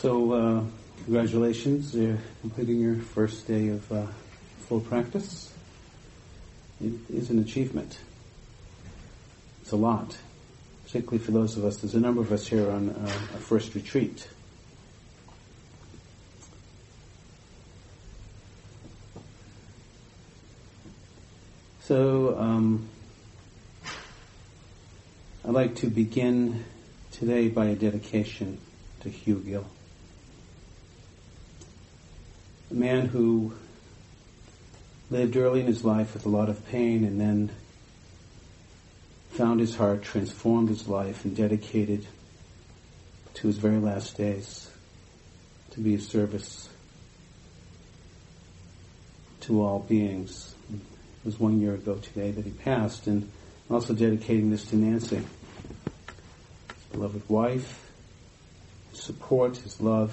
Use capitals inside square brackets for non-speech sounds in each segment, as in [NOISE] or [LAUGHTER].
So, uh, congratulations, you're completing your first day of uh, full practice. It is an achievement. It's a lot, particularly for those of us. There's a number of us here on uh, our first retreat. So, um, I'd like to begin today by a dedication to Hugh Gill. A man who lived early in his life with a lot of pain and then found his heart, transformed his life, and dedicated to his very last days to be of service to all beings. It was one year ago today that he passed, and also dedicating this to Nancy, his beloved wife, his support, his love,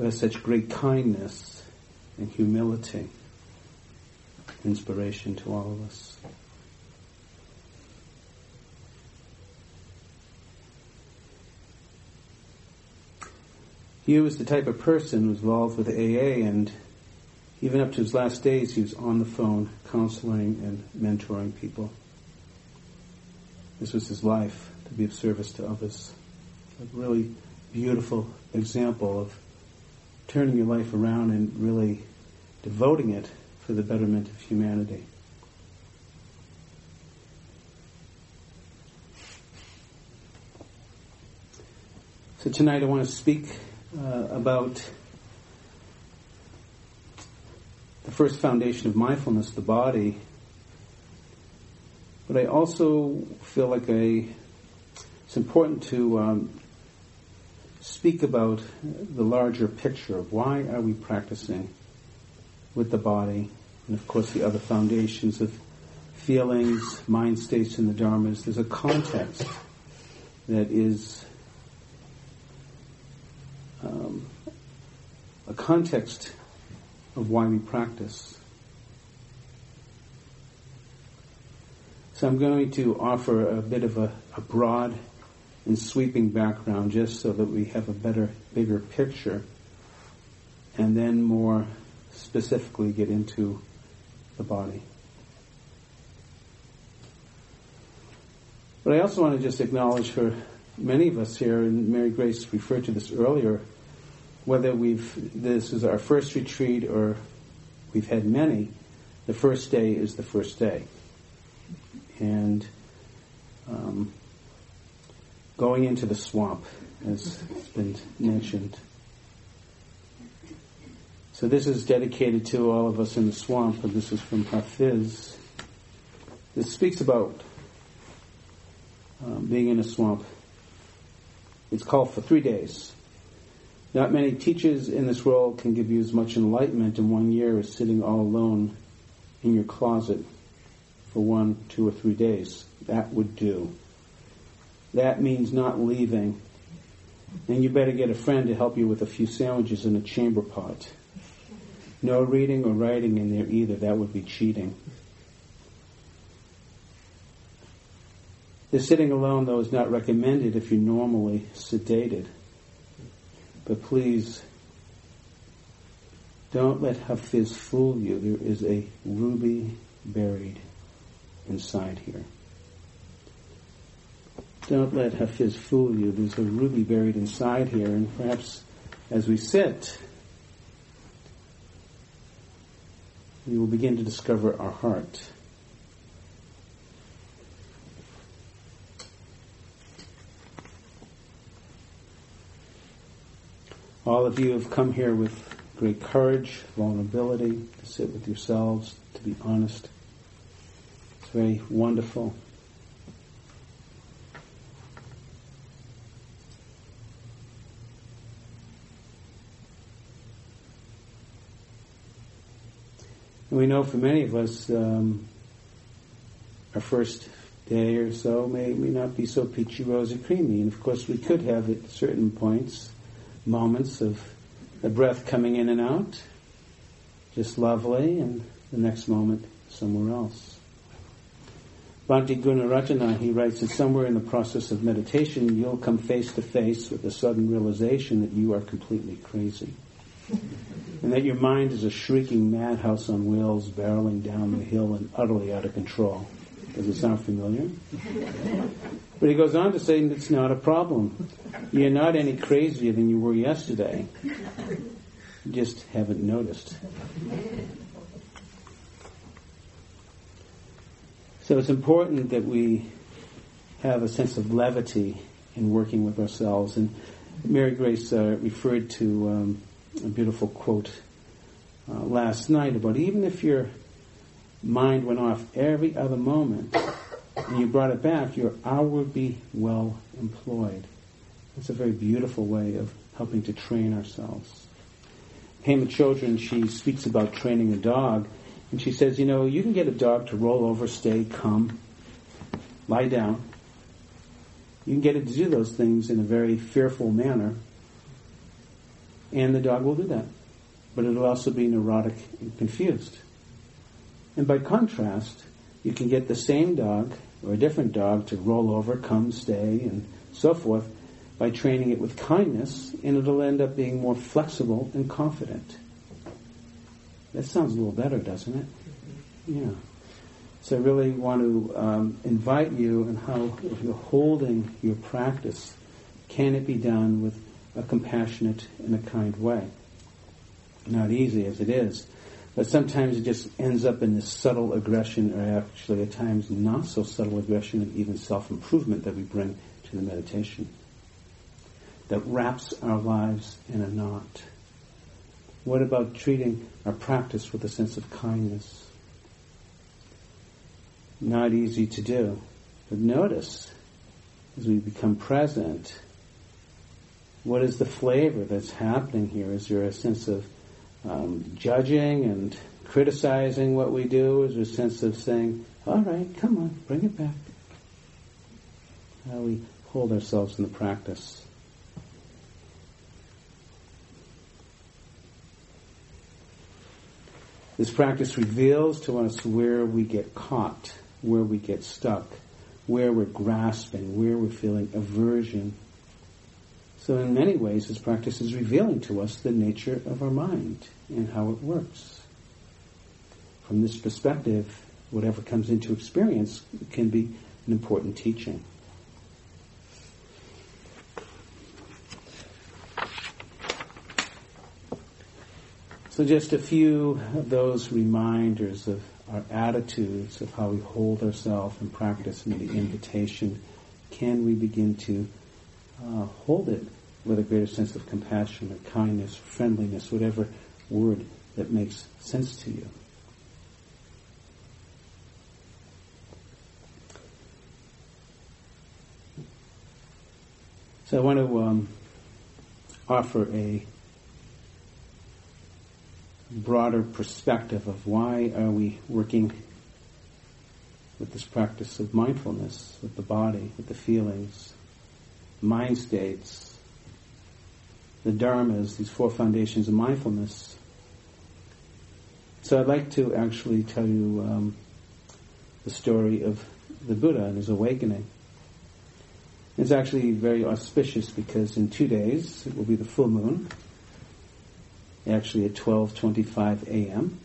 has such great kindness and humility, inspiration to all of us. He was the type of person who was involved with AA and even up to his last days he was on the phone counseling and mentoring people. This was his life, to be of service to others. A really beautiful example of turning your life around and really devoting it for the betterment of humanity. So tonight I want to speak uh, about the first foundation of mindfulness, the body. But I also feel like I, it's important to um, speak about the larger picture of why are we practicing with the body, and of course the other foundations of feelings, mind states, and the dharmas. There's a context that is um, a context of why we practice. So I'm going to offer a bit of a, a broad and sweeping background just so that we have a better, bigger picture, and then more specifically get into the body. But I also want to just acknowledge for many of us here, and Mary Grace referred to this earlier, whether we've this is our first retreat or we've had many, the first day is the first day, and um, going into the swamp, as has been mentioned. So this is dedicated to all of us in the swamp, and this is from Hafiz. This speaks about um, being in a swamp. It's called for three days. Not many teachers in this world can give you as much enlightenment in one year as sitting all alone in your closet for one, two, or three days. That would do. That means not leaving. And you better get a friend to help you with a few sandwiches in a chamber pot. No reading or writing in there either. That would be cheating. The sitting alone, though, is not recommended if you're normally sedated. But please, don't let Hafiz fool you. There is a ruby buried inside here. Don't let Hafiz fool you. There's a ruby buried inside here, and perhaps as we sit, we will begin to discover our heart. All of you have come here with great courage, vulnerability, to sit with yourselves, to be honest. It's very wonderful. We know for many of us, um, our first day or so may, may not be so peachy, rosy, creamy. And of course, we could have at certain points moments of the breath coming in and out, just lovely, and the next moment somewhere else. Bhante Gunaratana, he writes that somewhere in the process of meditation, you'll come face to face with a sudden realization that you are completely crazy. And that your mind is a shrieking madhouse on wheels barreling down the hill and utterly out of control. Does it sound familiar? But he goes on to say that it's not a problem. You're not any crazier than you were yesterday. You just haven't noticed. So it's important that we have a sense of levity in working with ourselves. And Mary Grace uh, referred to um, a beautiful quote uh, last night about even if your mind went off every other moment and you brought it back, your hour would be well employed. It's a very beautiful way of helping to train ourselves. Pema Chödrön, she speaks about training a dog, and she says, you know, you can get a dog to roll over, stay, come, lie down. You can get it to do those things in a very fearful manner, and the dog will do that. But it'll also be neurotic and confused. And by contrast, you can get the same dog or a different dog to roll over, come, stay, and so forth by training it with kindness, and it'll end up being more flexible and confident. That sounds a little better, doesn't it? Yeah. So I really want to um, invite you in how, if you're holding your practice, can it be done with a compassionate and a kind way? Not easy as it is, but sometimes it just ends up in this subtle aggression, or actually at times not so subtle aggression, and even self-improvement that we bring to the meditation. That wraps our lives in a knot. What about treating our practice with a sense of kindness? Not easy to do. But notice, as we become present, what is the flavor that's happening here? Is there a sense of um, judging and criticizing what we do? Is there a sense of saying, all right, come on, bring it back? How we hold ourselves in the practice. This practice reveals to us where we get caught, where we get stuck, where we're grasping, where we're feeling aversion, so in many ways, this practice is revealing to us the nature of our mind and how it works. From this perspective, whatever comes into experience can be an important teaching. So just a few of those reminders of our attitudes of how we hold ourselves in practice and the invitation. Can we begin to uh, hold it with a greater sense of compassion or kindness, or friendliness, whatever word that makes sense to you. So I want to um, offer a broader perspective of why are we working with this practice of mindfulness, with the body, with the feelings, mind states, the dharmas, these four foundations of mindfulness. So I'd like to actually tell you um, the story of the Buddha and his awakening. It's actually very auspicious because in two days it will be the full moon, actually at 12:25 a.m.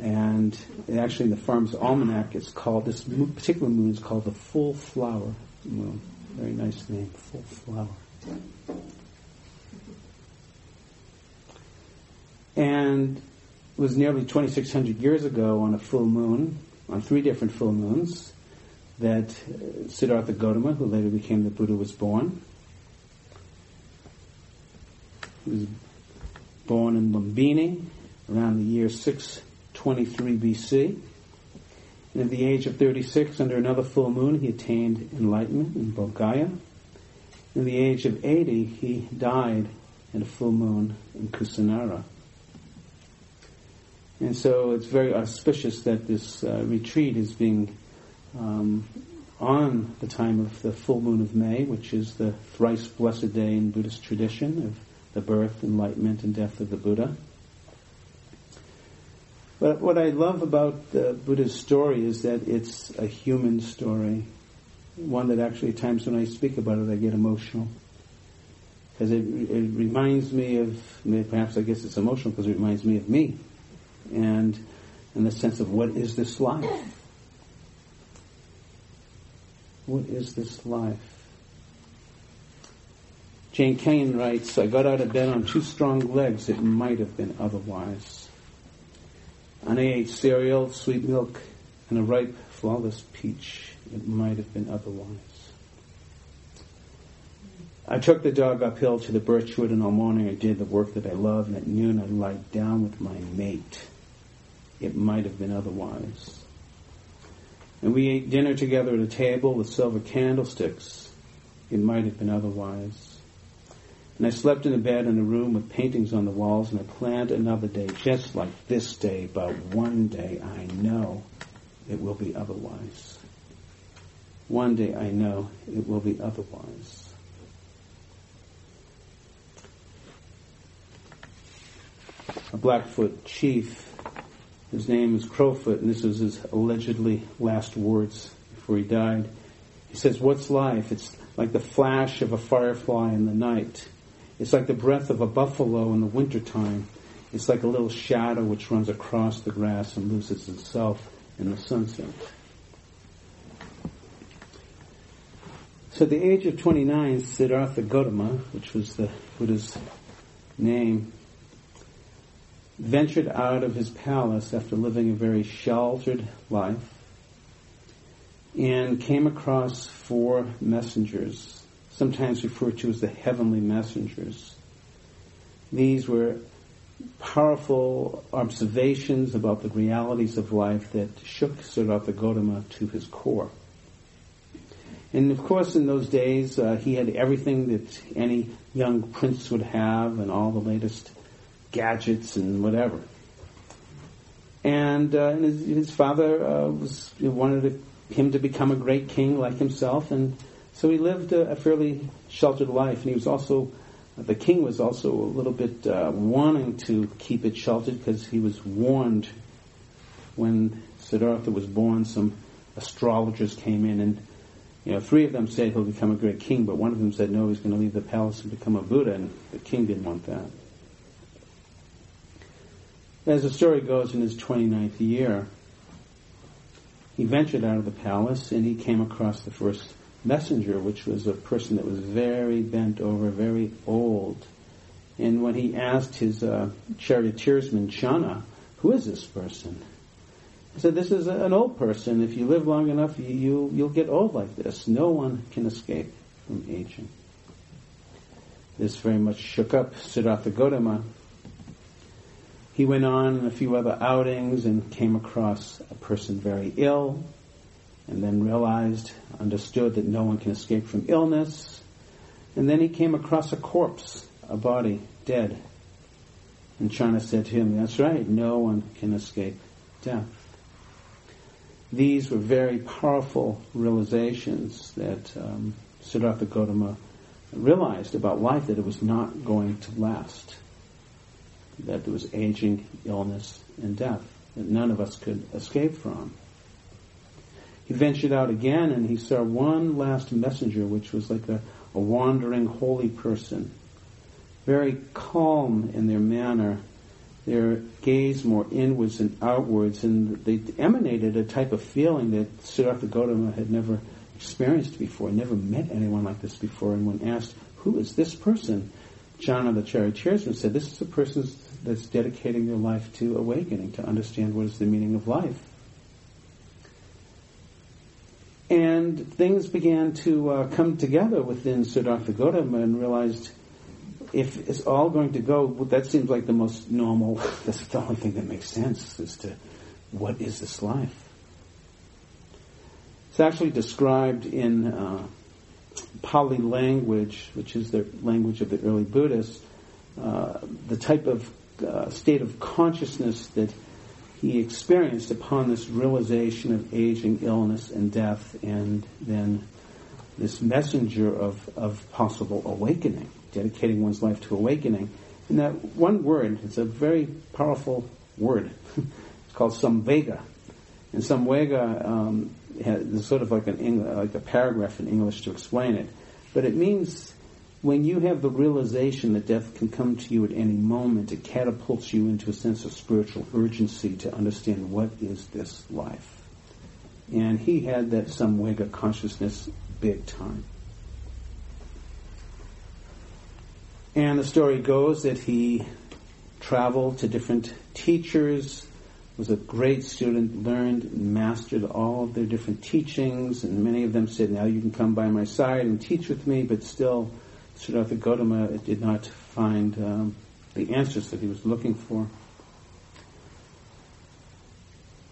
And actually in the Farm's Almanac it's called, this particular moon is called the full flower moon. Very nice name, full flower. And it was nearly 2,600 years ago on a full moon, on three different full moons, that uh, Siddhartha Gautama, who later became the Buddha, was born. He was born in Lumbini around the year 623 BC. And at the age of 36, under another full moon, he attained enlightenment in Bodhgaya. In the age of 80, he died in a full moon in Kusinara. And so it's very auspicious that this uh, retreat is being um, on the time of the full moon of May, which is the thrice blessed day in Buddhist tradition of the birth, enlightenment, and death of the Buddha. But what I love about the Buddha's story is that it's a human story. One that actually at times when I speak about it I get emotional. Because it, it reminds me of, perhaps I guess it's emotional because it reminds me of me. And in the sense of what is this life? What is this life? Jane Kenyon writes, I got out of bed on two strong legs. It might have been otherwise. And I ate cereal, sweet milk, and a ripe, flawless peach. It might have been otherwise. I took the dog uphill to the birchwood, and all morning I did the work that I love, and at noon I lied down with my mate. It might have been otherwise. And we ate dinner together at a table with silver candlesticks. It might have been otherwise. And I slept in a bed in a room with paintings on the walls, and I planned another day just like this day, but one day I know it will be otherwise. One day I know it will be otherwise. A Blackfoot chief, his name is Crowfoot, and this was his allegedly last words before he died. He says, What's life? It's like the flash of a firefly in the night. It's like the breath of a buffalo in the wintertime. It's like a little shadow which runs across the grass and loses itself in the sunset. So at the age of 29, Siddhartha Gautama, which was the Buddha's name, ventured out of his palace after living a very sheltered life and came across four messengers sometimes referred to as the heavenly messengers. These were powerful observations about the realities of life that shook Siddhartha Gautama to his core. And of course, in those days, uh, he had everything that any young prince would have and all the latest gadgets and whatever. And, uh, and his, his, father uh, was wanted him to become a great king like himself, and so he lived a, a fairly sheltered life, and he was also the king was also a little bit uh, wanting to keep it sheltered because he was warned when Siddhartha was born. Some astrologers came in, and you know, three of them said he'll become a great king, but one of them said no, he's going to leave the palace and become a Buddha, and the king didn't want that. As the story goes, in his 29th year, he ventured out of the palace and he came across the first messenger, which was a person that was very bent over, very old. And when he asked his uh, charioteersman, Channa, who is this person? He said, this is an old person. If you live long enough, you, you, you'll get old like this. No one can escape from aging. This very much shook up Siddhartha Gautama. He went on a few other outings and came across a person very ill, and then realized, understood that no one can escape from illness. And then he came across a corpse, a body, dead. And Channa said to him, that's right, no one can escape death. These were very powerful realizations that um, Siddhartha Gautama realized about life, that it was not going to last. That there was aging, illness, and death that none of us could escape from. He ventured out again and he saw one last messenger, which was like a, a wandering holy person. Very calm in their manner, their gaze more inwards and outwards, and they emanated a type of feeling that Siddhartha Gautama had never experienced before, never met anyone like this before. And when asked, who is this person? Channa the charioteersman said, this is a person that's dedicating their life to awakening, to understand what is the meaning of life. And things began to uh, come together within Siddhartha Gautama and realized if it's all going to go, that seems like the most normal, that's the only thing that makes sense as to what is this life. It's actually described in uh, Pali language, which is the language of the early Buddhists, uh, the type of uh, state of consciousness that he experienced upon this realization of aging, illness, and death, and then this messenger of, of possible awakening, dedicating one's life to awakening. And that one word, it's a very powerful word. [LAUGHS] It's called Samvega. And Samvega um, has sort of like an English, like a paragraph in English to explain it. But it means when you have the realization that death can come to you at any moment, it catapults you into a sense of spiritual urgency to understand what is this life. And he had that Samvega consciousness big time. And the story goes that he traveled to different teachers, was a great student, learned, mastered all of their different teachings, and many of them said, now you can come by my side and teach with me, but still Siddhartha Gautama did not find um, the answers that he was looking for.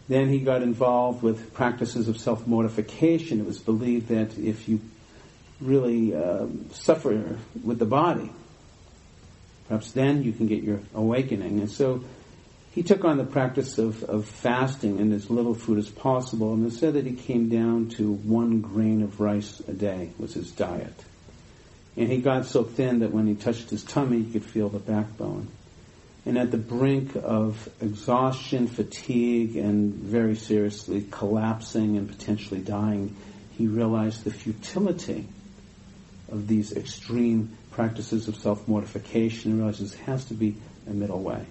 Then he got involved with practices of self-mortification. It was believed that if you really uh, suffer with the body, perhaps then you can get your awakening. And so he took on the practice of, of fasting and as little food as possible. And it said that he came down to one grain of rice a day was his diet. And he got so thin that when he touched his tummy, he could feel the backbone. And at the brink of exhaustion, fatigue, and very seriously collapsing and potentially dying, he realized the futility of these extreme practices of self-mortification and realized there has to be a middle way.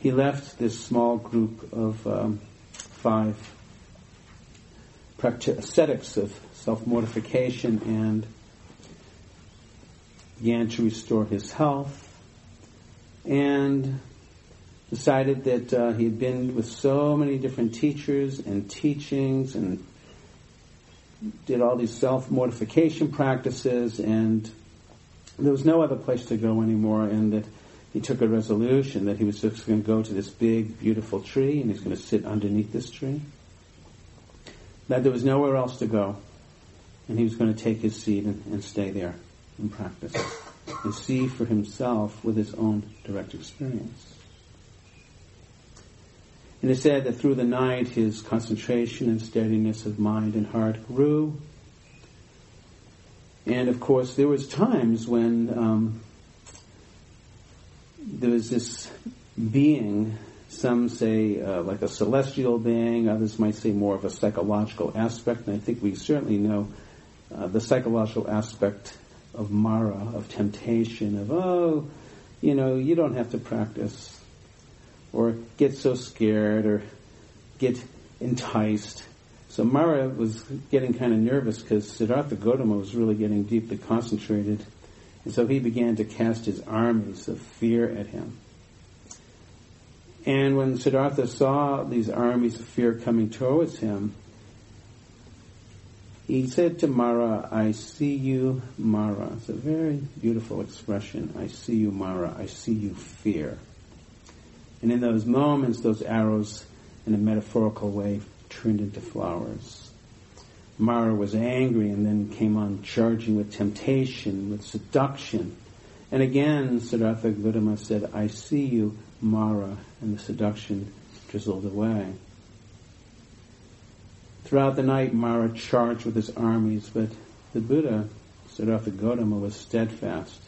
He left this small group of um, five ascetics of self-mortification and began to restore his health, and decided that uh, he had been with so many different teachers and teachings and did all these self-mortification practices and there was no other place to go anymore and that he took a resolution that he was just going to go to this big, beautiful tree and he's going to sit underneath this tree. That there was nowhere else to go and he was going to take his seat and, and stay there and practice and see for himself with his own direct experience. And it said that through the night his concentration and steadiness of mind and heart grew. And of course there was times when um, there was this being, some say uh, like a celestial being, others might say more of a psychological aspect, and I think we certainly know uh, the psychological aspect of Mara, of temptation, of, oh, you know, you don't have to practice, or get so scared, or get enticed. So Mara was getting kind of nervous because Siddhartha Gautama was really getting deeply concentrated. And so he began to cast his armies of fear at him. And when Siddhartha saw these armies of fear coming towards him, he said to Mara, I see you, Mara. It's a very beautiful expression. I see you, Mara. I see you, fear. And in those moments, those arrows, in a metaphorical way, turned into flowers. Mara was angry and then came on charging with temptation, with seduction. And again, Siddhartha Gautama said, I see you, Mara, and the seduction drizzled away. Throughout the night, Mara charged with his armies, but the Buddha, Siddhartha Gautama, was steadfast.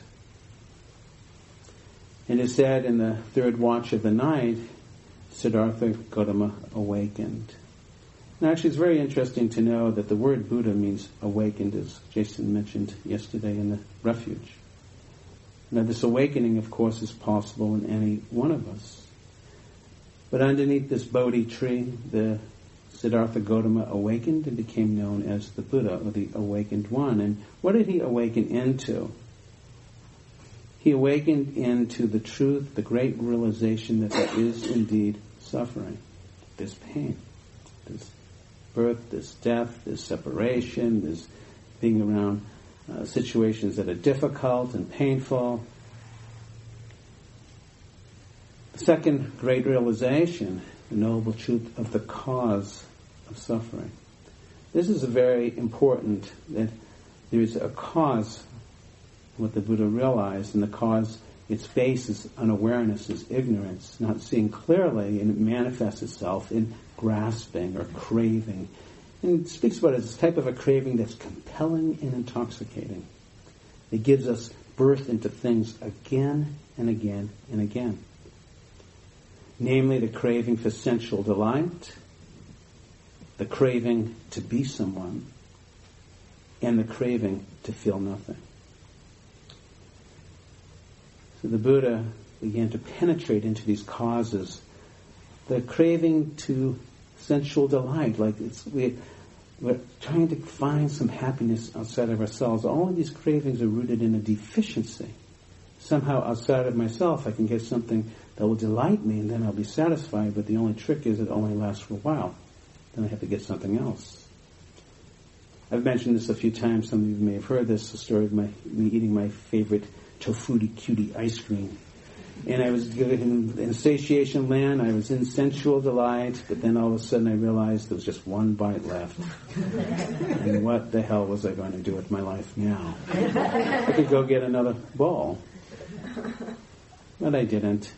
And it said in the third watch of the night, Siddhartha Gautama awakened. Now, actually, it's very interesting to know that the word Buddha means awakened, as Jason mentioned yesterday in the refuge. Now, this awakening, of course, is possible in any one of us. But underneath this Bodhi tree, the Siddhartha Gautama awakened and became known as the Buddha, or the awakened one. And what did he awaken into? He awakened into the truth, the great realization that there is indeed suffering, this pain, this birth, this death, this separation, this being around uh, situations that are difficult and painful. The second great realization, the noble truth of the cause of suffering. This is very important that there is a cause, what the Buddha realized, and the cause, its basis, unawareness, is ignorance, not seeing clearly, and it manifests itself in grasping or craving. And it speaks about it as a type of a craving that's compelling and intoxicating. It gives us birth into things again and again and again. namely the craving for sensual delight, the craving to be someone, and the craving to feel nothing. So the Buddha began to penetrate into these causes. The craving to sensual delight, like it's, we, we're trying to find some happiness outside of ourselves. All of these cravings are rooted in a deficiency. Somehow outside of myself I can get something that will delight me and then I'll be satisfied, but the only trick is it only lasts for a while. Then I have to get something else. I've mentioned this a few times. Some of you may have heard this, the story of my, me eating my favorite Tofutti Cutie ice cream. And I was in, in satiation land, I was in sensual delight, but then all of a sudden I realized there was just one bite left. [LAUGHS] and what the hell was I going to do with my life now? I could go get another bowl. But I didn't.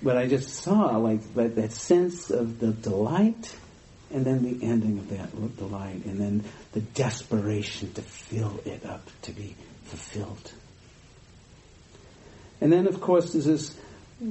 But I just saw like that, that sense of the delight and then the ending of that delight and then the desperation to fill it up, to be fulfilled. And then, of course, there's this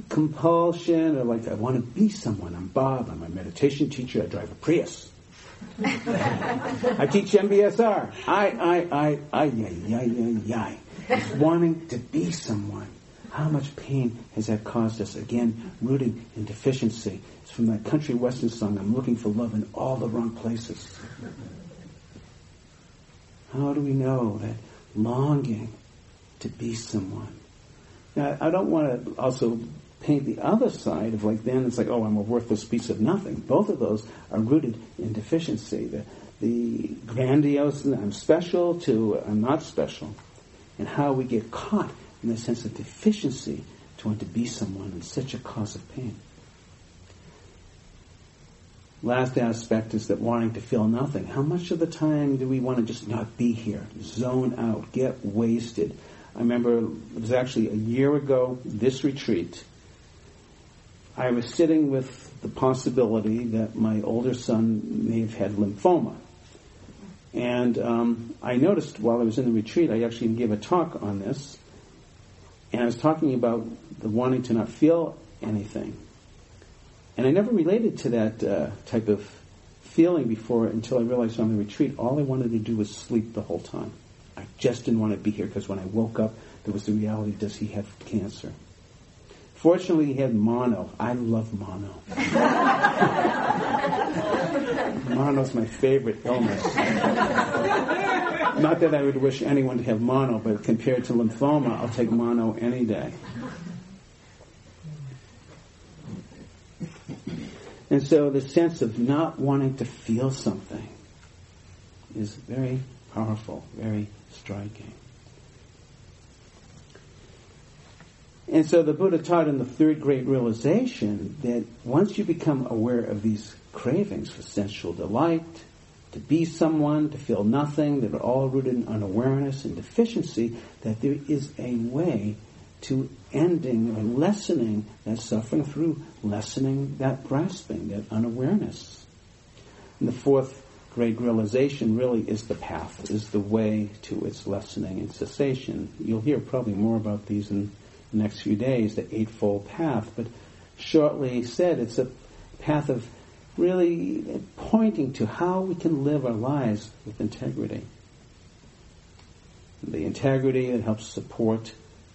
compulsion, or like, I want to be someone. I'm Bob. I'm a meditation teacher. I drive a Prius. [LAUGHS] I teach MBSR. I, I, I, I, I, I, I, I. wanting to be someone. How much pain has that caused us? Again, rooted in deficiency. It's from that country western song, I'm looking for love in all the wrong places. How do we know that longing to be someone now, I don't want to also paint the other side of like then it's like, oh, I'm a worthless piece of nothing. Both of those are rooted in deficiency. The, the grandiose, I'm special to I'm not special. And how we get caught in the sense of deficiency to want to be someone is such a cause of pain. Last aspect is that wanting to feel nothing. How much of the time do we want to just not be here, zone out, get wasted? I remember it was actually a year ago, this retreat. I was sitting with the possibility that my older son may have had lymphoma. And um, I noticed while I was in the retreat, I actually gave a talk on this. And I was talking about the wanting to not feel anything. And I never related to that uh, type of feeling before until I realized on the retreat, all I wanted to do was sleep the whole time. I just didn't want to be here because when I woke up, there was the reality, does he have cancer? Fortunately, he had mono. I love mono. [LAUGHS] Mono's my favorite illness. Not that I would wish anyone to have mono, but compared to lymphoma, I'll take mono any day. And so the sense of not wanting to feel something is very powerful, very striking. And so the Buddha taught in the third great realization that once you become aware of these cravings for sensual delight, to be someone, to feel nothing, that are all rooted in unawareness and deficiency, that there is a way to ending or lessening that suffering through lessening that grasping, that unawareness. And the fourth great realization really is the path, is the way to its lessening and cessation. You'll hear probably more about these in the next few days, the Eightfold Path, but shortly said, it's a path of really pointing to how we can live our lives with integrity. The integrity that helps support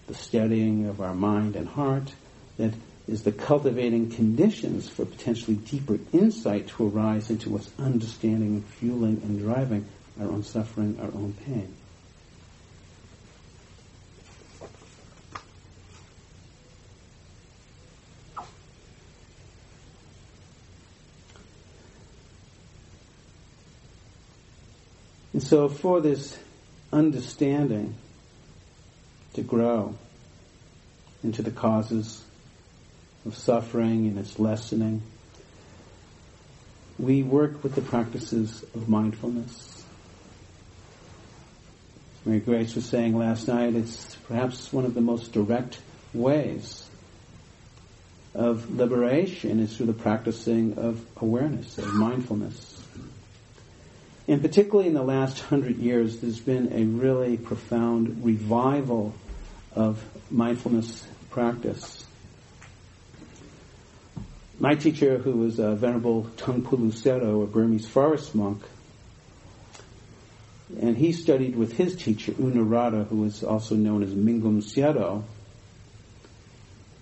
the steadying of our mind and heart, that is the cultivating conditions for potentially deeper insight to arise into what's understanding, fueling, and driving our own suffering, our own pain. And so for this understanding to grow into the causes of suffering and its lessening. We work with the practices of mindfulness. Mary Grace was saying last night, it's perhaps one of the most direct ways of liberation is through the practicing of awareness, of mindfulness. And particularly in the last hundred years, there's been a really profound revival of mindfulness practice. my teacher, who was a Venerable Taungpulu Sero, a Burmese forest monk, and he studied with his teacher, U Narada, who was also known as Mingun Sayadaw.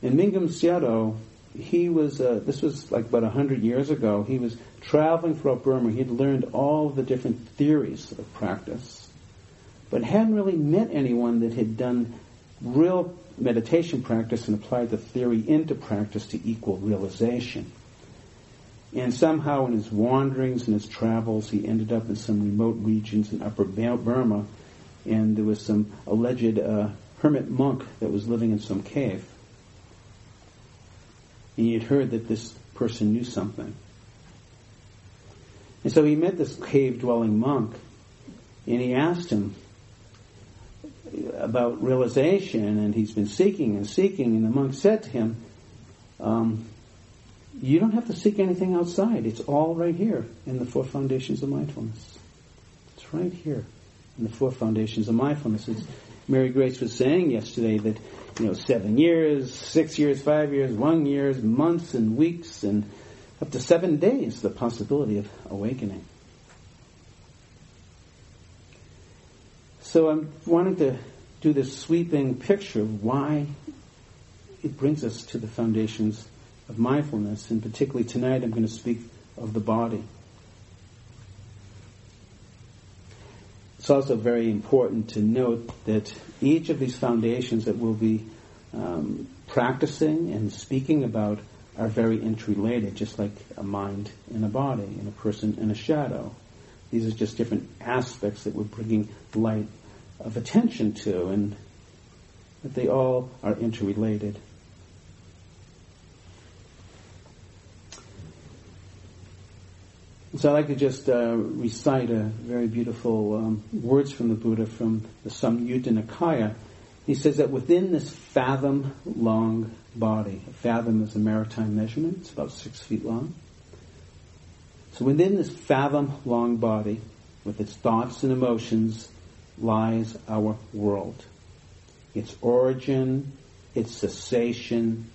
And Mingun Sayadaw, he was, uh, this was like about a hundred years ago, he was traveling throughout Burma. He had learned all the different theories of practice, but hadn't really met anyone that had done real meditation practice and applied the theory into practice to equal realization. And somehow in his wanderings and his travels, he ended up in some remote regions in upper Burma, and there was some alleged uh, hermit monk that was living in some cave. And he had heard that this person knew something. And so he met this cave dwelling monk, and he asked him about realization, and he's been seeking and seeking, and the monk said to him, um, you don't have to seek anything outside. It's all right here in the four foundations of mindfulness. It's right here in the four foundations of mindfulness. It's, Mary Grace was saying yesterday that, you know, seven years, six years, five years, one years, months and weeks and up to seven days, the possibility of awakening. So I'm wanting to do this sweeping picture of why it brings us to the foundations of mindfulness, and particularly tonight I'm going to speak of the body. It's also very important to note that each of these foundations that we'll be um, practicing and speaking about are very interrelated, just like a mind and a body, and a person and a shadow. These are just different aspects that we're bringing light of attention to, and that they all are interrelated. So I'd like to just uh, recite a very beautiful um, words from the Buddha from the Samyutta Nikaya. He says that within this fathom long body, a fathom is a maritime measurement, it's about six feet long. So within this fathom long body, with its thoughts and emotions, lies our world. Its origin, its cessation,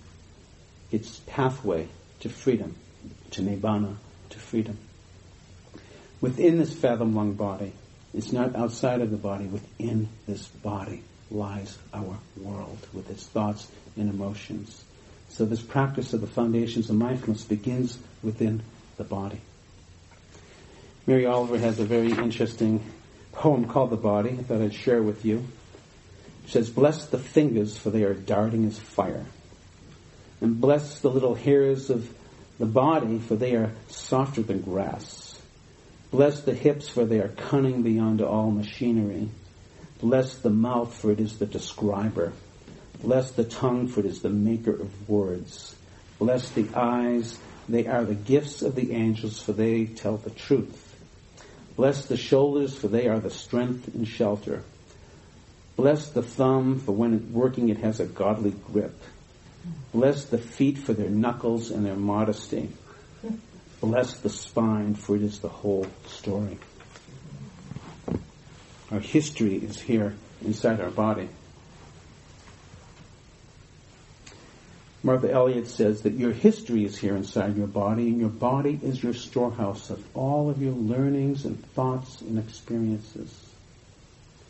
its pathway to freedom, to nibbana, to freedom within this fathom long body. It's not outside of the body. Within this body lies our world with its thoughts and emotions. So this practice of the foundations of mindfulness begins within the body. Mary Oliver has a very interesting poem called The Body thought I'd share with you. It says, Bless the fingers, for they are darting as fire. And bless the little hairs of the body, for they are softer than grass. Bless the hips, for they are cunning beyond all machinery. Bless the mouth, for it is the describer. Bless the tongue, for it is the maker of words. Bless the eyes, they are the gifts of the angels, for they tell the truth. Bless the shoulders, for they are the strength and shelter. Bless the thumb, for when working it has a godly grip. Bless the feet for their knuckles and their modesty. Bless the spine, for it is the whole story. Our history is here inside our body. Martha Elliott says that your history is here inside your body, and your body is your storehouse of all of your learnings and thoughts and experiences,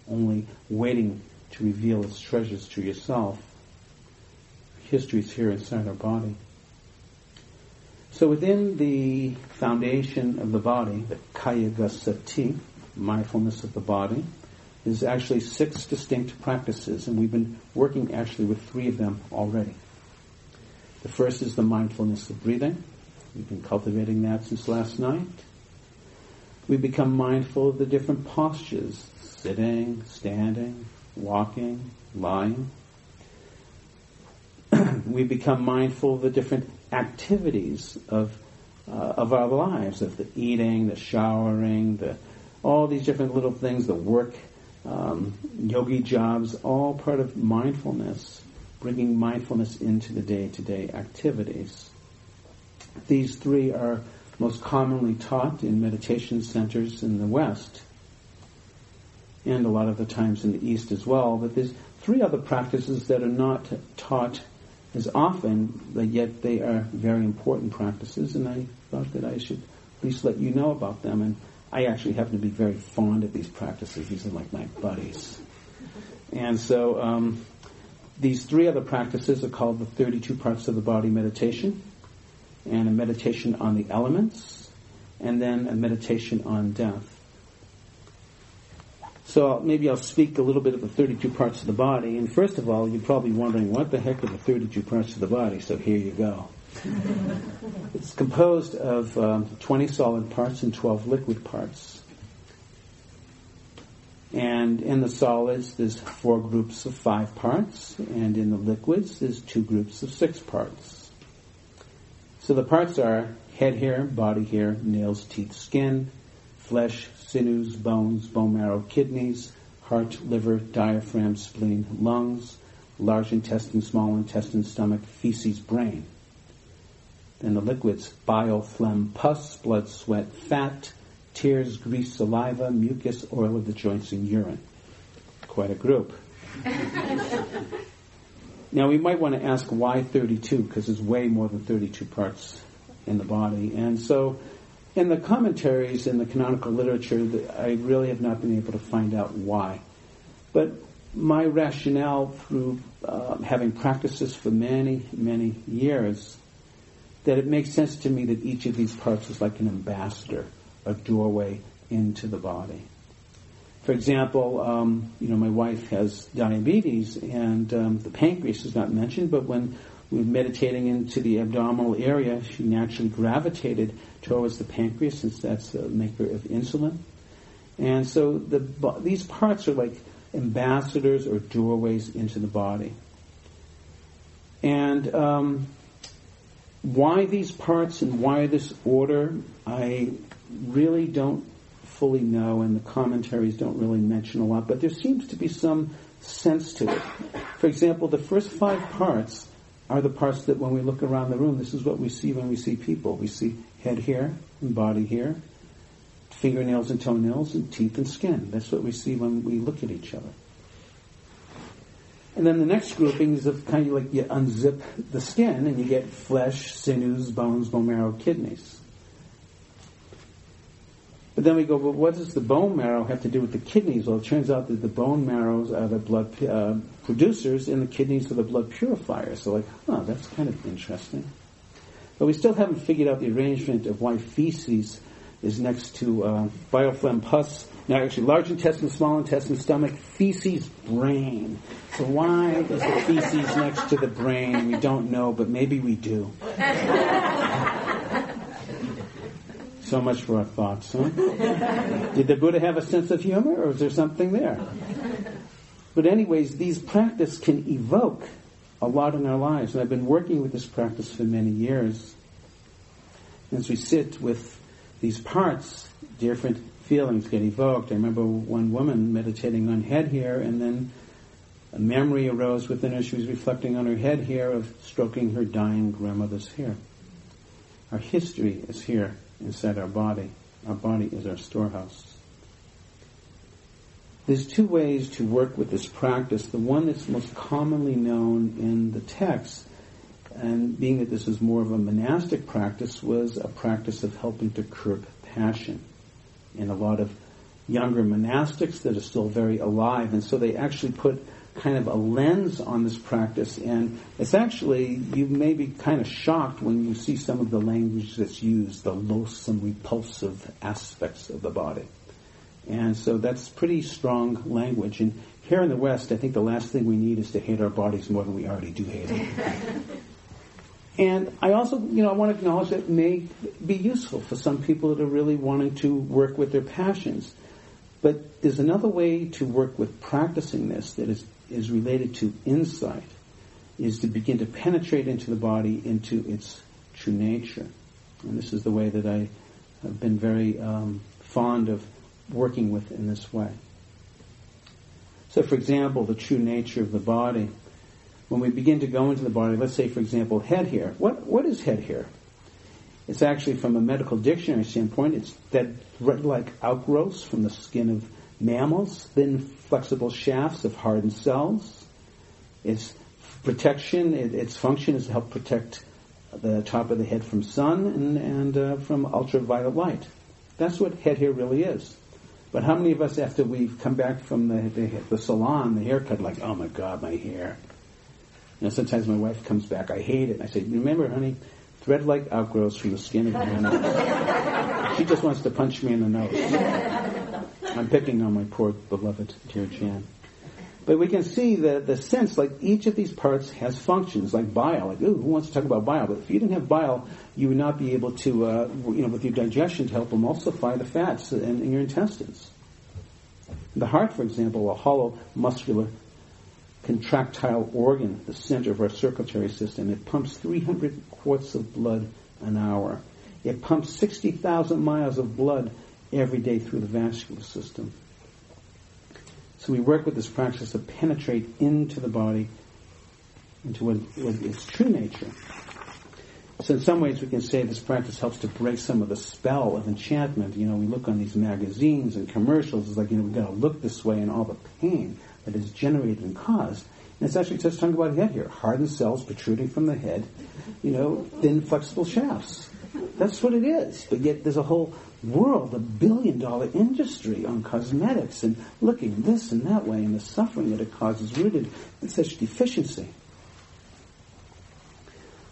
only waiting to reveal its treasures to yourself. History is here inside our body. So within the foundation of the body, the Kayagatasati, mindfulness of the body, is actually six distinct practices, and we've been working actually with three of them already. The first is the mindfulness of breathing. We've been cultivating that since last night. We become mindful of the different postures, sitting, standing, walking, lying. [CLEARS THROAT] we become mindful of the different activities of uh, of our lives, of the eating, the showering, the all these different little things, the work, um, yogi jobs, all part of mindfulness, bringing mindfulness into the day-to-day activities. These three are most commonly taught in meditation centers in the West, and a lot of the times in the East as well. But there's three other practices that are not taught as often, but yet they are very important practices, and I thought that I should at least let you know about them. And I actually happen to be very fond of these practices. These are like my buddies. And so um, these three other practices are called the 32 parts of the body meditation, and a meditation on the elements, and then a meditation on death. So maybe I'll speak a little bit of the 32 parts of the body. And first of all, you're probably wondering, what the heck are the 32 parts of the body? So here you go. [LAUGHS] it's composed of um, 20 solid parts and 12 liquid parts. And in the solids, there's four groups of five parts, and in the liquids, there's two groups of six parts. So the parts are head hair, body hair, nails, teeth, skin, flesh, sinews, bones, bone marrow, kidneys, heart, liver, diaphragm, spleen, lungs, large intestine, small intestine, stomach, feces, brain. Then the liquids, bile, phlegm, pus, blood, sweat, fat, tears, grease, saliva, mucus, oil of the joints, and urine. Quite a group. [LAUGHS] now we might want to ask why 32, because there's way more than 32 parts in the body. And so in the commentaries in the canonical literature, I really have not been able to find out why. But my rationale through uh, having practiced this for many, many years, that it makes sense to me that each of these parts is like an ambassador, a doorway into the body. For example, um, you know, my wife has diabetes, and um, the pancreas is not mentioned, but when meditating into the abdominal area, she naturally gravitated towards the pancreas since that's the maker of insulin. And so the, these parts are like ambassadors or doorways into the body. And um, why these parts and why this order, I really don't fully know, and the commentaries don't really mention a lot, but there seems to be some sense to it. For example, the first five parts are the parts that when we look around the room, this is what we see when we see people. We see head hair and body hair, fingernails and toenails, and teeth and skin. That's what we see when we look at each other. And then the next grouping is of kind of like you unzip the skin and you get flesh, sinews, bones, bone marrow, kidneys. But then we go, well, what does the bone marrow have to do with the kidneys? Well, it turns out that the bone marrows are the blood uh, producers and the kidneys are the blood purifiers. So like, huh, that's kind of interesting. But we still haven't figured out the arrangement of why feces is next to uh, biofilm pus. Now, actually, large intestine, small intestine, stomach, feces, brain. So why is the feces next to the brain? We don't know, but maybe we do. [LAUGHS] So much for our thoughts, huh? Did the Buddha have a sense of humor, or is there something there? But anyways, these practices can evoke a lot in our lives. And I've been working with this practice for many years. As we sit with these parts, different feelings get evoked. I remember one woman meditating on head hair, and then a memory arose within her. She was reflecting on her head hair of stroking her dying grandmother's hair. Our history is here inside our body. Our body is our storehouse. There's two ways to work with this practice. The one that's most commonly known in the text, and being that this is more of a monastic practice, was a practice of helping to curb passion. In a lot of younger monastics that are still very alive, and so they actually put kind of a lens on this practice, and it's actually, you may be kind of shocked when you see some of the language that's used, the loathsome, repulsive aspects of the body. And so that's pretty strong language. And here in the West, I think the last thing we need is to hate our bodies more than we already do hate them. [LAUGHS] and I also, you know, I want to acknowledge that it may be useful for some people that are really wanting to work with their passions. But there's another way to work with practicing this that is is related to insight, is to begin to penetrate into the body, into its true nature. And this is the way that I have been very um, fond of working with in this way. So, for example, the true nature of the body. When we begin to go into the body, let's say, for example, head hair. What, what is head hair? It's actually, from a medical dictionary standpoint, it's that thread-like outgrowths from the skin of mammals, thin flexible shafts of hardened cells. It's protection, it, its function is to help protect the top of the head from sun and, and uh, from ultraviolet light. That's what head hair really is. But how many of us, after we've come back from the, the, the salon, the haircut, like, oh my god, my hair. You know, sometimes my wife comes back, I hate it. And I say, remember, honey, thread-like outgrowths from the skin of your [LAUGHS] she just wants to punch me in the nose. I'm picking on my poor beloved dear Jan. But we can see the, the sense, like each of these parts has functions, like bile. Like, ooh, who wants to talk about bile? But if you didn't have bile, you would not be able to, uh, you know, with your digestion to help emulsify the fats in, in your intestines. The heart, for example, a hollow muscular contractile organ, the center of our circulatory system. It pumps 300 quarts of blood an hour. It pumps 60,000 miles of blood every day through the vascular system. So we work with this practice to penetrate into the body, into what, what its true nature. So in some ways we can say this practice helps to break some of the spell of enchantment. You know, we look on these magazines and commercials, it's like, you know, we've got to look this way and all the pain that is generated and caused. And it's actually just talking about head here. Hardened cells protruding from the head, you know, thin flexible shafts. That's what it is. But yet there's a whole world, a billion dollar industry on cosmetics and looking this and that way and the suffering that it causes rooted in such deficiency.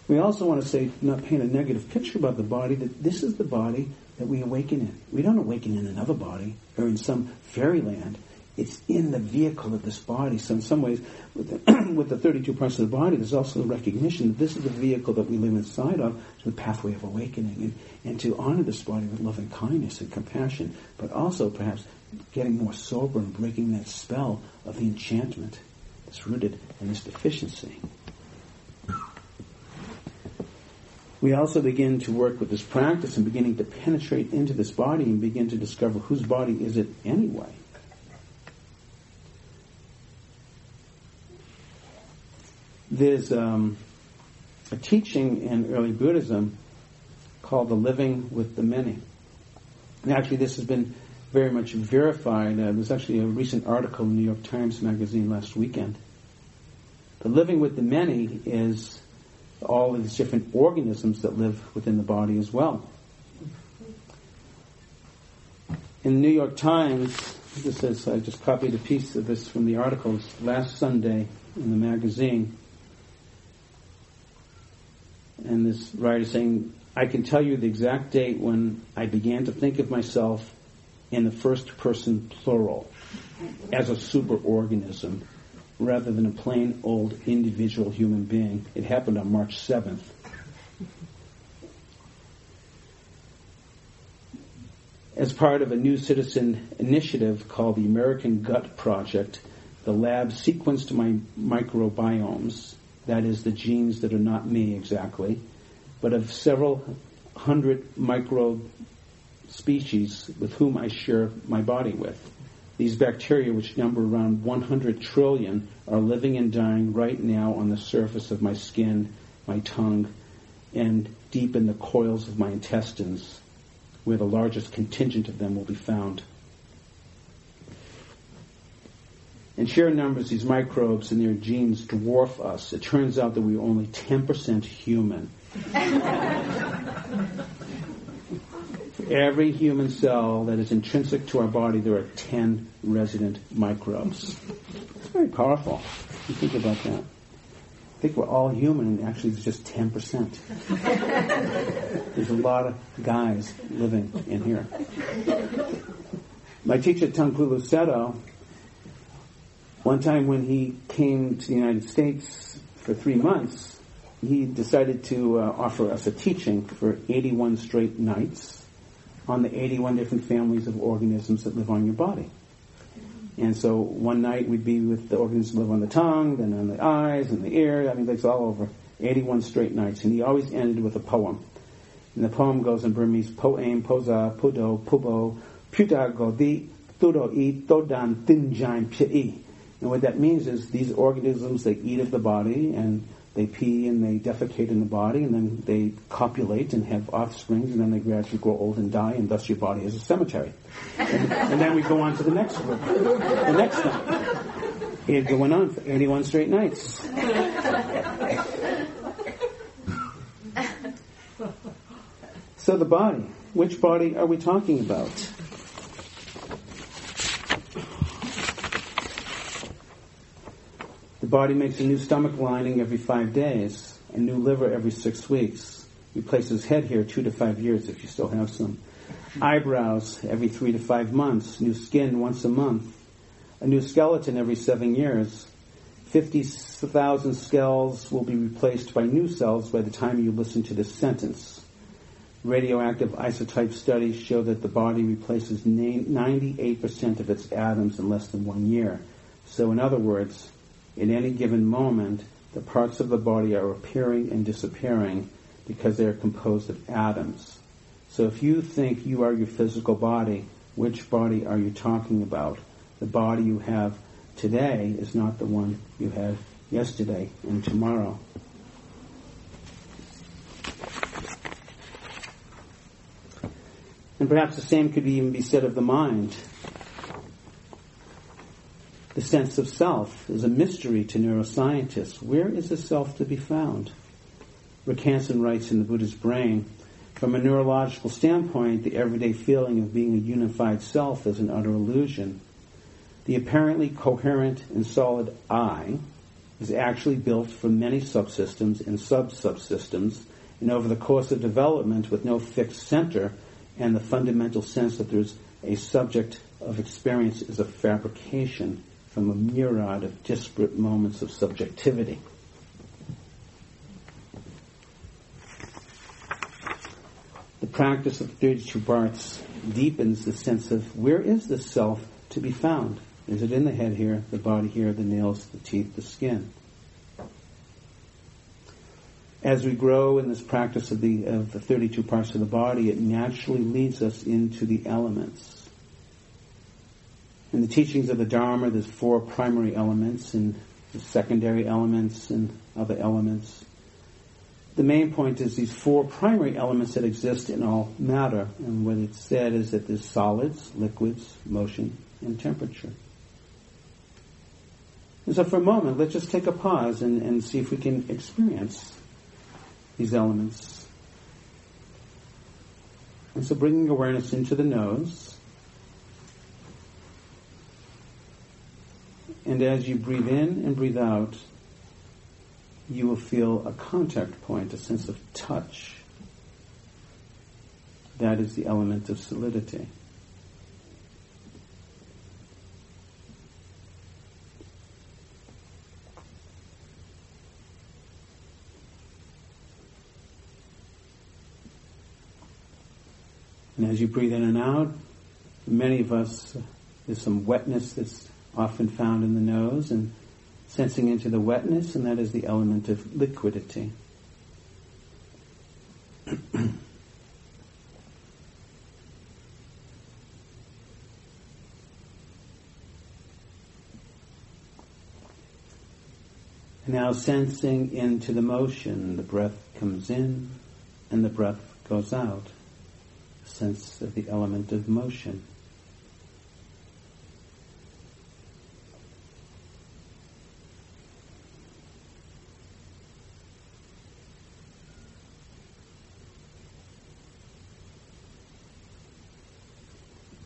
We also want to say, not paint a negative picture about the body, that this is the body that we awaken in. We don't awaken in another body or in some fairyland. It's in the vehicle of this body. So in some ways, with the, [CLEARS THROAT] with the 32 parts of the body, there's also a recognition that this is the vehicle that we live inside of, to the pathway of awakening, and, and to honor this body with love and kindness and compassion, but also perhaps getting more sober and breaking that spell of the enchantment that's rooted in this deficiency. We also begin to work with this practice and beginning to penetrate into this body and begin to discover whose body is it anyway. There's um, a teaching in early Buddhism called the living with the many. And actually, this has been very much verified. Uh, there's actually a recent article in the New York Times Magazine last weekend. The living with the many is all these different organisms that live within the body as well. In the New York Times, this is, I just copied a piece of this from the articles last Sunday in the magazine and this writer saying, I can tell you the exact date when I began to think of myself in the first person plural as a superorganism rather than a plain old individual human being. It happened on March 7th. As part of a new citizen initiative called the American Gut Project, the lab sequenced my microbiomes that is the genes that are not me exactly, but of several hundred microbe species with whom I share my body with. These bacteria, which number around 100 trillion, are living and dying right now on the surface of my skin, my tongue, and deep in the coils of my intestines, where the largest contingent of them will be found. In sheer numbers, these microbes and their genes dwarf us. It turns out that we're only 10% human. Every human cell that is intrinsic to our body, there are 10 resident microbes. It's very powerful. You think about that. I think we're all human, and actually, it's just 10%. There's a lot of guys living in here. My teacher, Taungpulu Sayadaw, oh, one time when he came to the United States for three months, he decided to uh, offer us a teaching for 81 straight nights on the 81 different families of organisms that live on your body. And so one night we'd be with the organisms that live on the tongue, then on the eyes and the ear. I mean, it's all over. 81 straight nights. And he always ended with a poem. And the poem goes in Burmese, Poem, Poza, Pudo, Pubo, Puta Godi, Tudo i Todan Tinjain Pi. And what that means is these organisms, they eat of the body and they pee and they defecate in the body and then they copulate and have offsprings and then they gradually grow old and die and thus your body is a cemetery. And, and then we go on to the next group, the next thing. It going on for 81 straight nights. so the body. Which body are we talking about? Body makes a new stomach lining every five days, a new liver every six weeks. Replaces head here two to five years if you still have some. Eyebrows every three to five months. New skin once a month a new skeleton every seven years. 50,000 skulls will be replaced by new cells by the time you listen to this sentence. Radioactive isotope studies show that the body replaces 98% of its atoms in less than one year. So in other words, in any given moment, the parts of the body are appearing and disappearing because they are composed of atoms. So if you think you are your physical body, which body are you talking about? the body you have today is not the one you had yesterday and tomorrow. And perhaps the same could even be said of the mind. The sense of self is a mystery to neuroscientists. Where is the self to be found? Rick Hanson writes in The Buddha's Brain, from a neurological standpoint, the everyday feeling of being a unified self is an utter illusion. The apparently coherent and solid I is actually built from many subsystems and sub-subsystems, and over the course of development with no fixed center and the fundamental sense that there's a subject of experience is a fabrication a myriad of disparate moments of subjectivity. The practice of 32 parts deepens the sense of where is the self to be found? Is it in the head here, the body here, the nails, the teeth, the skin? As we grow in this practice of the, of the 32 parts of the body, it naturally leads us into the elements. In the teachings of the Dharma, there's four primary elements and secondary elements and other elements. The main point is these four primary elements that exist in all matter. And what it said is that there's solids, liquids, motion, and temperature. And so for a moment, let's just take a pause and, and see if we can experience these elements. And so bringing awareness into the nose. And as you breathe in and breathe out, you will feel a contact point, a sense of touch. That is the element of solidity. And as you breathe in and out, many of us, there's some wetness that's often found in the nose and sensing into the wetness, and that is the element of liquidity. [CLEARS THROAT] now sensing into the motion, the breath comes in and the breath goes out sense of the element of motion.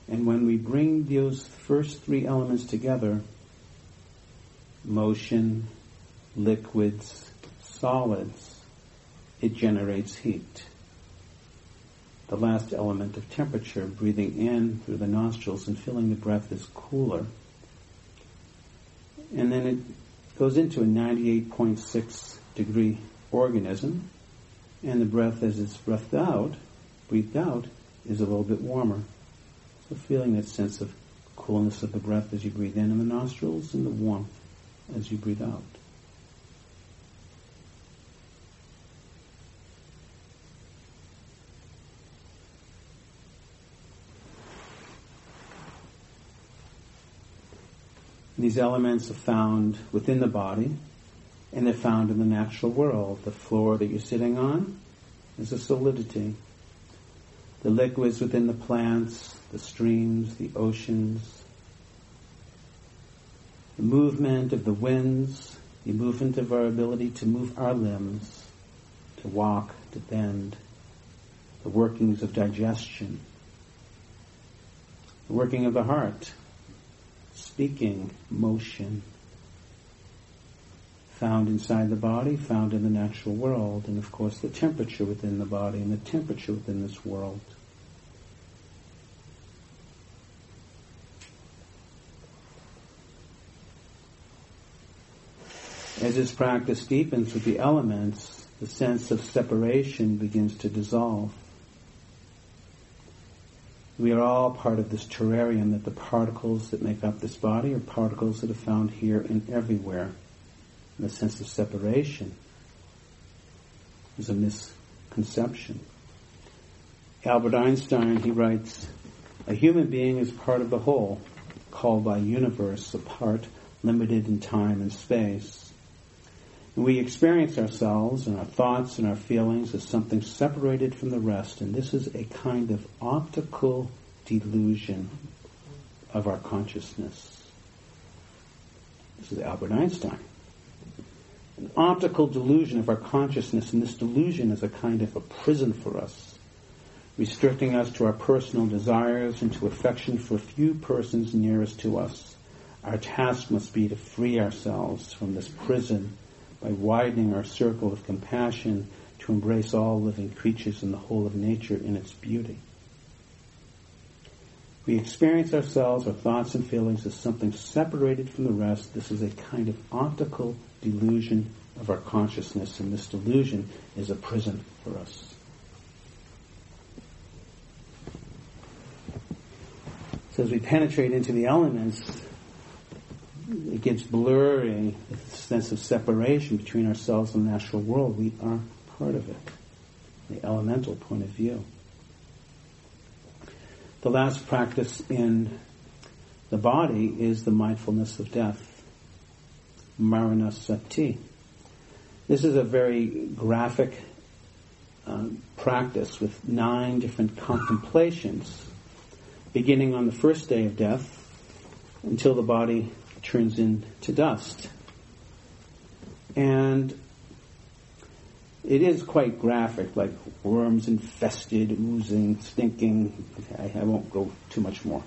And when we those first three elements together, motion, liquids, solids, it generates heat the last element of temperature, breathing in through the nostrils and feeling the breath is cooler. And then it goes into a 98.6 degree organism, and the breath as it's breathed out, breathed out, is a little bit warmer. So feeling that sense of coolness of the breath as you breathe in in the nostrils and the warmth as you breathe out. These elements are found within the body and they're found in the natural world. The floor that you're sitting on is a solidity. The liquids within the plants, the streams, the oceans, the movement of the winds, the movement of our ability to move our limbs, to walk, to bend, the workings of digestion, the working of the heart, speaking, motion, found inside the body, found in the natural world, and of course the temperature within the body and the temperature within this world. As this practice deepens with the elements, the sense of separation begins to dissolve. We are all part of this terrarium that the particles that make up this body are particles that are found here and everywhere. And the sense of separation is a misconception. Albert Einstein, he writes, a human being is part of the whole, called by universe a part limited in time and space. We experience ourselves and our thoughts and our feelings as something separated from the rest, and this is a kind of optical delusion of our consciousness. This is Albert Einstein. Optical delusion of our consciousness, and this delusion is a kind of a prison for us, restricting us to our personal desires and to affection for a few persons nearest to us. Our task must be to free ourselves from this prison by widening our circle of compassion to embrace all living creatures and the whole of nature in its beauty. We experience ourselves, our thoughts and feelings as something separated from the rest. This is a kind of optical delusion of our consciousness, and this delusion is a prison for us. So as we penetrate into the elements, it gets blurry, the sense of separation between ourselves and the natural world. We are part of it, the elemental point of view. The last practice in the body is the mindfulness of death, Maranasati. This is a very graphic um, practice with nine different contemplations, beginning on the first day of death until the body turns into dust. And it is quite graphic, like worms infested, oozing, stinking. I, I won't go too much more.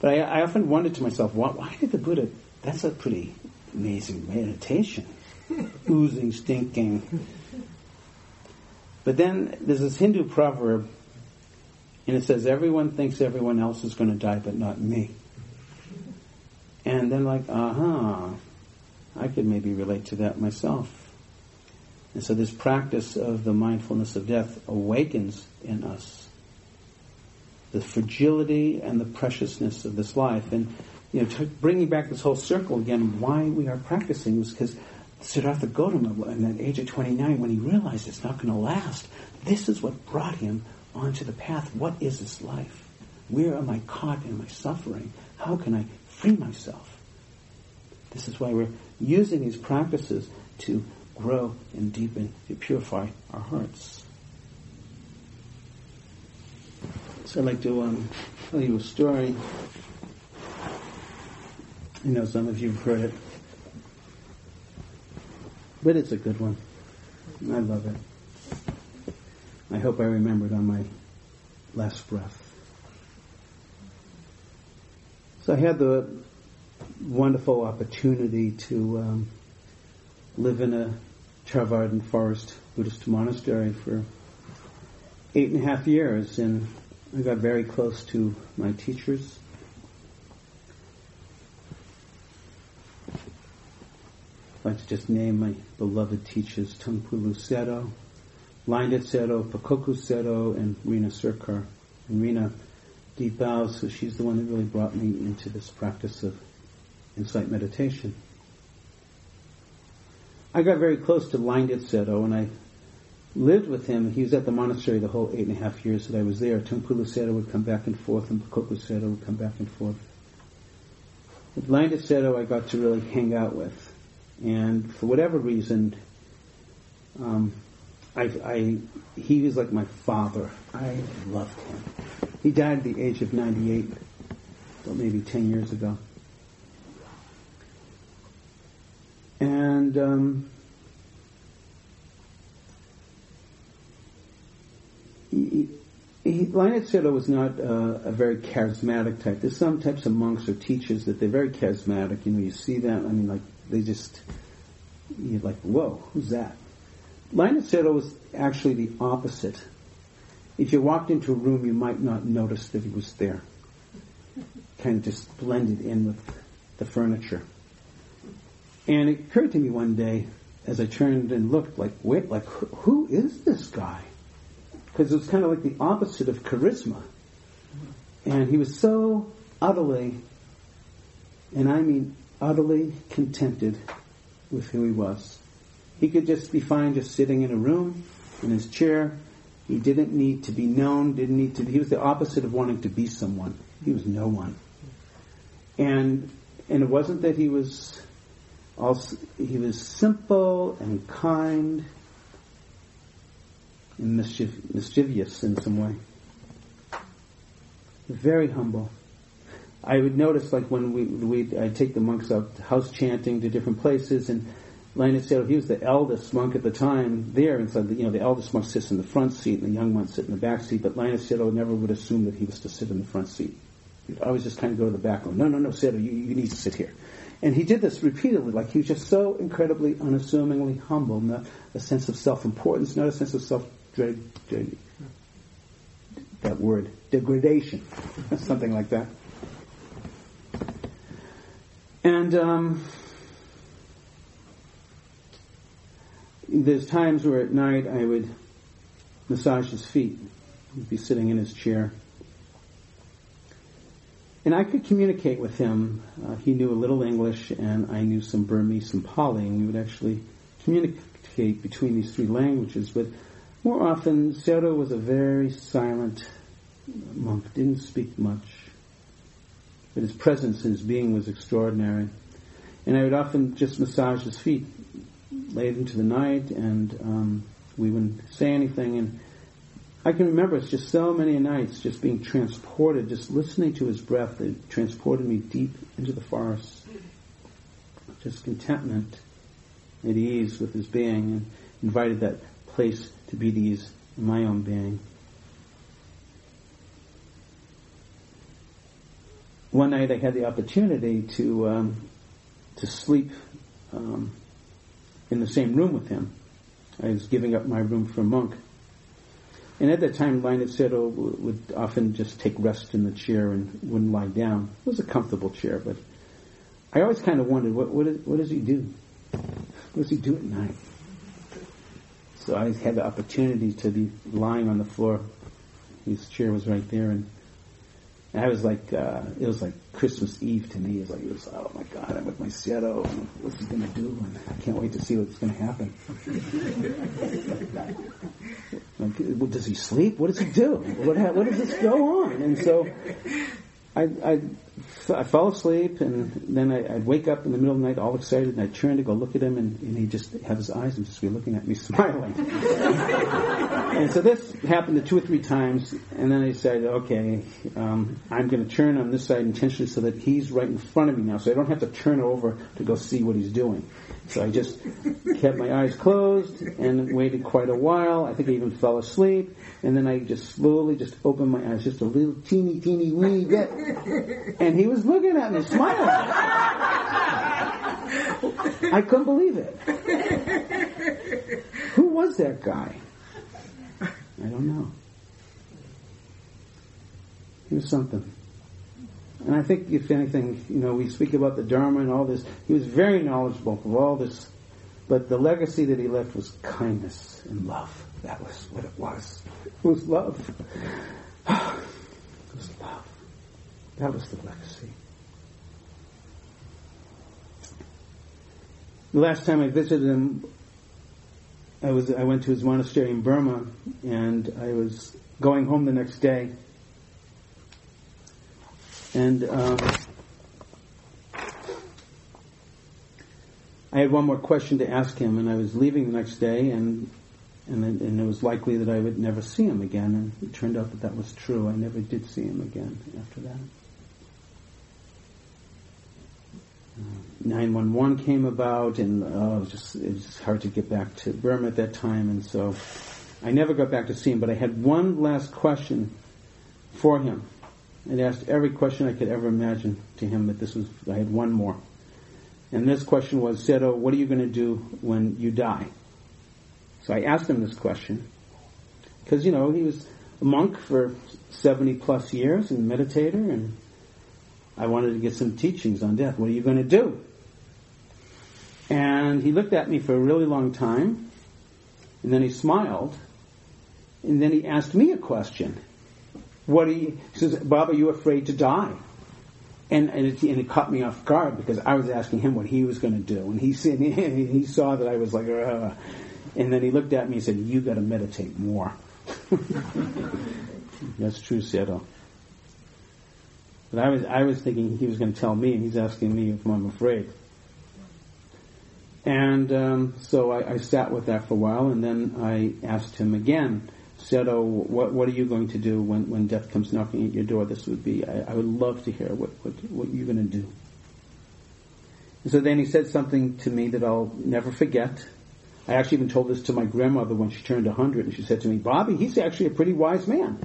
But I, I often wondered to myself, why, why, did the Buddha, that's a pretty amazing meditation. [LAUGHS] oozing, stinking. But then there's this Hindu proverb, and it says, everyone thinks everyone else is going to die, but not me. And then like, aha, I could maybe relate to that myself. And so this practice of the mindfulness of death awakens in us the fragility and the preciousness of this life. And, you know, bringing back this whole circle again, why we are practicing is because Siddhartha Gautama, in that age of 29, when he realized it's not going to last, this is what brought him onto the path. What is this life? Where am I caught in my suffering? How can I free myself. This is why we're using these practices to grow and deepen, to purify our hearts. So I'd like to um, tell you a story. I know some of you have heard it, but it's a good one. I love it. I hope I remember it on my last breath. So I had the wonderful opportunity to um, live in a Theravadan forest Buddhist monastery for eight and a half years, and I got very close to my teachers. I'd like to just name my beloved teachers, Taungpulu Sayadaw, Hlaing Tet Sayadaw, Pakokku Sayadaw, and Rina Sircar. And Rina deep bows, so she's the one that really brought me into this practice of insight meditation. I got very close to Hlaing Tet Sayadaw and I lived with him. He was at the monastery the whole eight and a half years that I was there. Taungpulu Sayadaw would come back and forth and Pakokku Sayadaw would come back and forth. With Hlaing Tet Sayadaw I got to really hang out with. And for whatever reason, um, I, I, he was like my father. I loved him. He died at the age of 98, so maybe 10 years ago. And um, he, he, was not uh, a very charismatic type. There's some types of monks or teachers that they're very charismatic. You know, you see them. I mean, like they just you're like, whoa, who's that? Sayadaw was actually the opposite. If you walked into a room, you might not notice that he was there. Kind of just blended in with the furniture. And it occurred to me one day as I turned and looked, like, wait, like, who is this guy? Because it was kind of like the opposite of charisma. And he was so utterly, and I mean utterly contented with who he was. He could just be fine just sitting in a room, in his chair. He didn't need to be known, didn't need to, he was the opposite of wanting to be someone. He was no one. And, and it wasn't that he was also, he was simple and kind and mischief, mischievous in some way. Very humble. I would notice like when we we I take the monks out house chanting to different places and Linus said oh, he was the eldest monk at the time there, and so you know the eldest monk sits in the front seat and the young monk sit in the back seat. But Linus Sayadaw oh, never would assume that he was to sit in the front seat. He'd always just kind of go to the back room. No, no, no, Sayadaw, you, you need to sit here. And he did this repeatedly, like he was just so incredibly unassumingly humble, not a sense of self-importance, not a sense of self-dread, that word, degradation, [LAUGHS] something like that. And um, there's times where at night I would massage his feet. He'd be sitting in his chair. And I could communicate with him. Uh, he knew a little English, and I knew some Burmese, some Pali, and we would actually communicate between these three languages. But more often, Sayadaw was a very silent monk, didn't speak much. But his presence and his being was extraordinary. And I would often just massage his feet late into the night, and um, we wouldn't say anything. And I can remember it's just so many nights just being transported, just listening to his breath. that transported me deep into the forest. Just contentment, at ease with his being, and invited that place to be at ease in my own being. One night I had the opportunity to um, to sleep um, in the same room with him. I was giving up my room for a monk. And at that time, Leonard Sayadaw would often just take rest in the chair and wouldn't lie down. It was a comfortable chair, but I always kind of wondered, what, what, is, what does he do? What does he do at night? So I had the opportunity to be lying on the floor. His chair was right there, and and I was like, uh, it was like Christmas Eve to me. It was like, it was, oh my God, I'm with my Sayadaw. What's he going to do? And I can't wait to see what's going to happen. [LAUGHS] like, does he sleep? What does he do? What, what does this go on? And so I, I, I fell asleep and then I, would wake up in the middle of the night all excited and I'd turn to go look at him and, and he'd just have his eyes and just be looking at me [LAUGHS] smiling. and so this happened two or three times and then I decided, okay, um, I'm going to turn on this side intentionally so that he's right in front of me now so I don't have to turn over to go see what he's doing. So I just kept my eyes closed and waited quite a while. I think I even fell asleep. And then I just slowly just opened my eyes just a little teeny, teeny, weeny bit. And he was looking at me, smiling. I couldn't believe it. Who was that guy? I don't know. He was something. And I think, if anything, you know, we speak about the Dharma and all this. He was very knowledgeable of all this, but the legacy that he left was kindness and love. That was what it was. It was love. [SIGHS] It was love. That was the legacy. The last time I visited him, I was I went to his monastery in Burma, and I was going home the next day and um, I had one more question to ask him, and I was leaving the next day, and and and it was likely that I would never see him again. And it turned out that that was true. I never did see him again after that. 911 came about, and uh, it was just it was hard to get back to Burma at that time, and so I never got back to see him. But I had one last question for him. and asked every question I could ever imagine to him, but this was I had one more. And this question was, Sayadaw, what are you going to do when you die? So I asked him this question because you know he was a monk for 70 plus years and meditator and I wanted to get some teachings on death. What are you going to do? And he looked at me for a really long time, and then he smiled, and then he asked me a question. What you, he says, Bob, are you afraid to die? And, and, it, and it caught me off guard because I was asking him what he was going to do. And he, said, and [LAUGHS] he saw that I was like, Ugh. and then he looked at me and said, you got to meditate more. [LAUGHS] That's true, Sayadaw. But I was, I was thinking he was going to tell me, and he's asking me if I'm afraid. And um, so I, I, sat with that for a while, and then I asked him again, said, "Oh, what, what are you going to do when, when death comes knocking at your door? This would be, I, I would love to hear what, what, what you're going to do." And so then he said something to me that I'll never forget. I actually even told this to my grandmother when she turned 100, and she said to me, Bobby, he's actually a pretty wise man.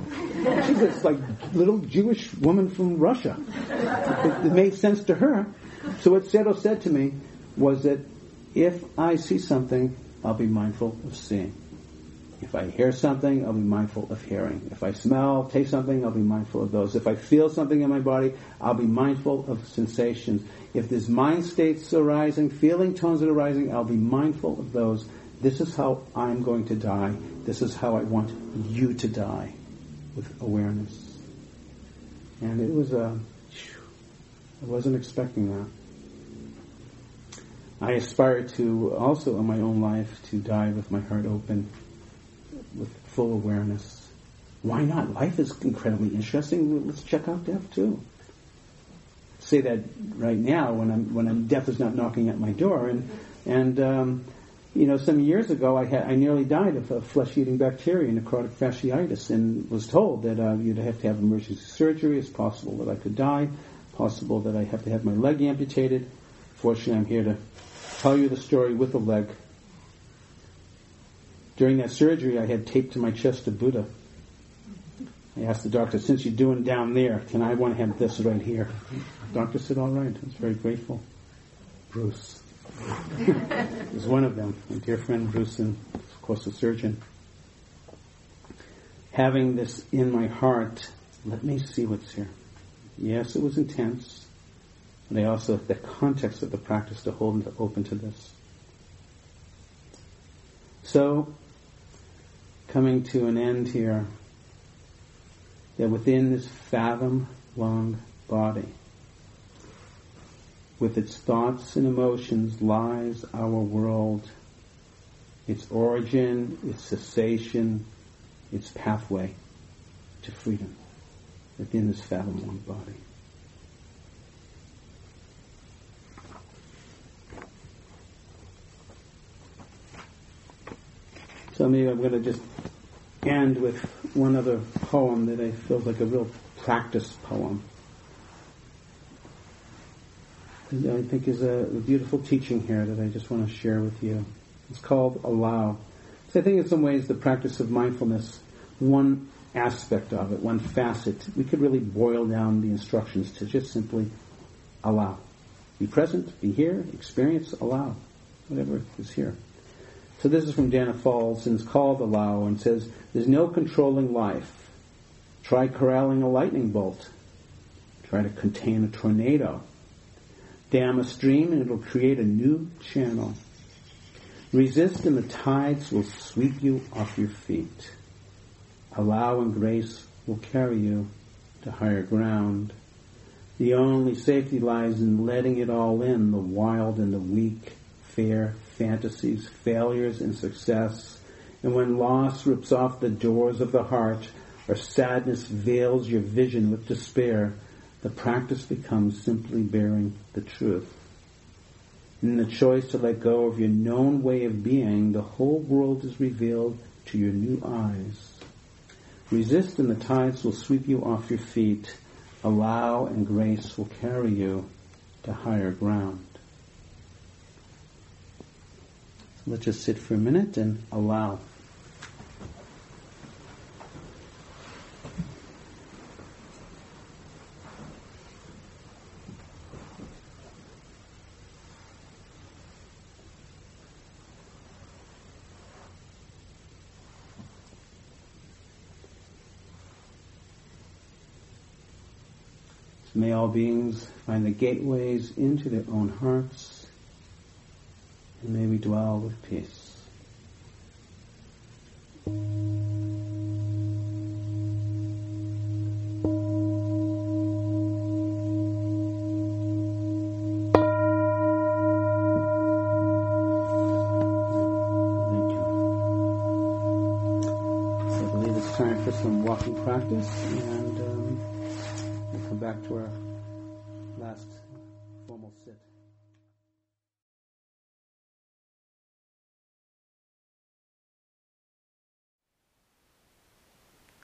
She's this like little Jewish woman from Russia. It, it made sense to her. So what Sayadaw said to me was that if I see something, I'll be mindful of seeing. If I hear something, I'll be mindful of hearing. If I smell, taste something, I'll be mindful of those. If I feel something in my body, I'll be mindful of sensations. If there's mind states arising, feeling tones that are arising, I'll be mindful of those. This is how I'm going to die. This is how I want you to die with awareness. And it was a, I wasn't expecting that. I aspire to also in my own life to die with my heart open, with full awareness. Why not? Life is incredibly interesting. Let's check out death too say that right now when I'm when I'm death is not knocking at my door. And and um, you know, some years ago I had I nearly died of a flesh-eating bacteria, necrotic fasciitis, and was told that uh, you'd have to have emergency surgery. It's possible that I could die. Possible that I have to have my leg amputated. Fortunately, I'm here to tell you the story with the leg. During that surgery, I had taped to my chest a Buddha. I asked the doctor, since you're doing down there, can I want to have this right here? The doctor said, all right. I was very grateful. Bruce [LAUGHS] was one of them. My dear friend Bruce, and of course a surgeon. Having this in my heart, let me see what's here. Yes, it was intense, but I also, the context of the practice to hold open to this. So, coming to an end here, that within this fathom long body, with its thoughts and emotions lies our world, its origin, its cessation, its pathway to freedom within this fathom long body. So maybe I'm going to just end with one other poem that I feel like a real practice poem. I think is a, a, beautiful teaching here that I just want to share with you. It's called Allow. So I think in some ways the practice of mindfulness, one aspect of it, one facet, we could really boil down the instructions to just simply allow. Be present, be here, experience, allow. Whatever is here. So this is from Danna Faulds, and it's called the Allow and says, there's no controlling life. Try corralling a lightning bolt. Try to contain a tornado. Dam a stream and it'll create a new channel. Resist and the tides will sweep you off your feet. Allow and grace will carry you to higher ground. The only safety lies in letting it all in, the wild and the weak, fear, fantasies, failures, and success. And when loss rips off the doors of the heart, or sadness veils your vision with despair, the practice becomes simply bearing the truth. In the choice to let go of your known way of being, the whole world is revealed to your new eyes. Resist and the tides will sweep you off your feet. Allow and grace will carry you to higher ground. So let's just sit for a minute and allow. May all beings find the gateways into their own hearts, may we dwell with peace.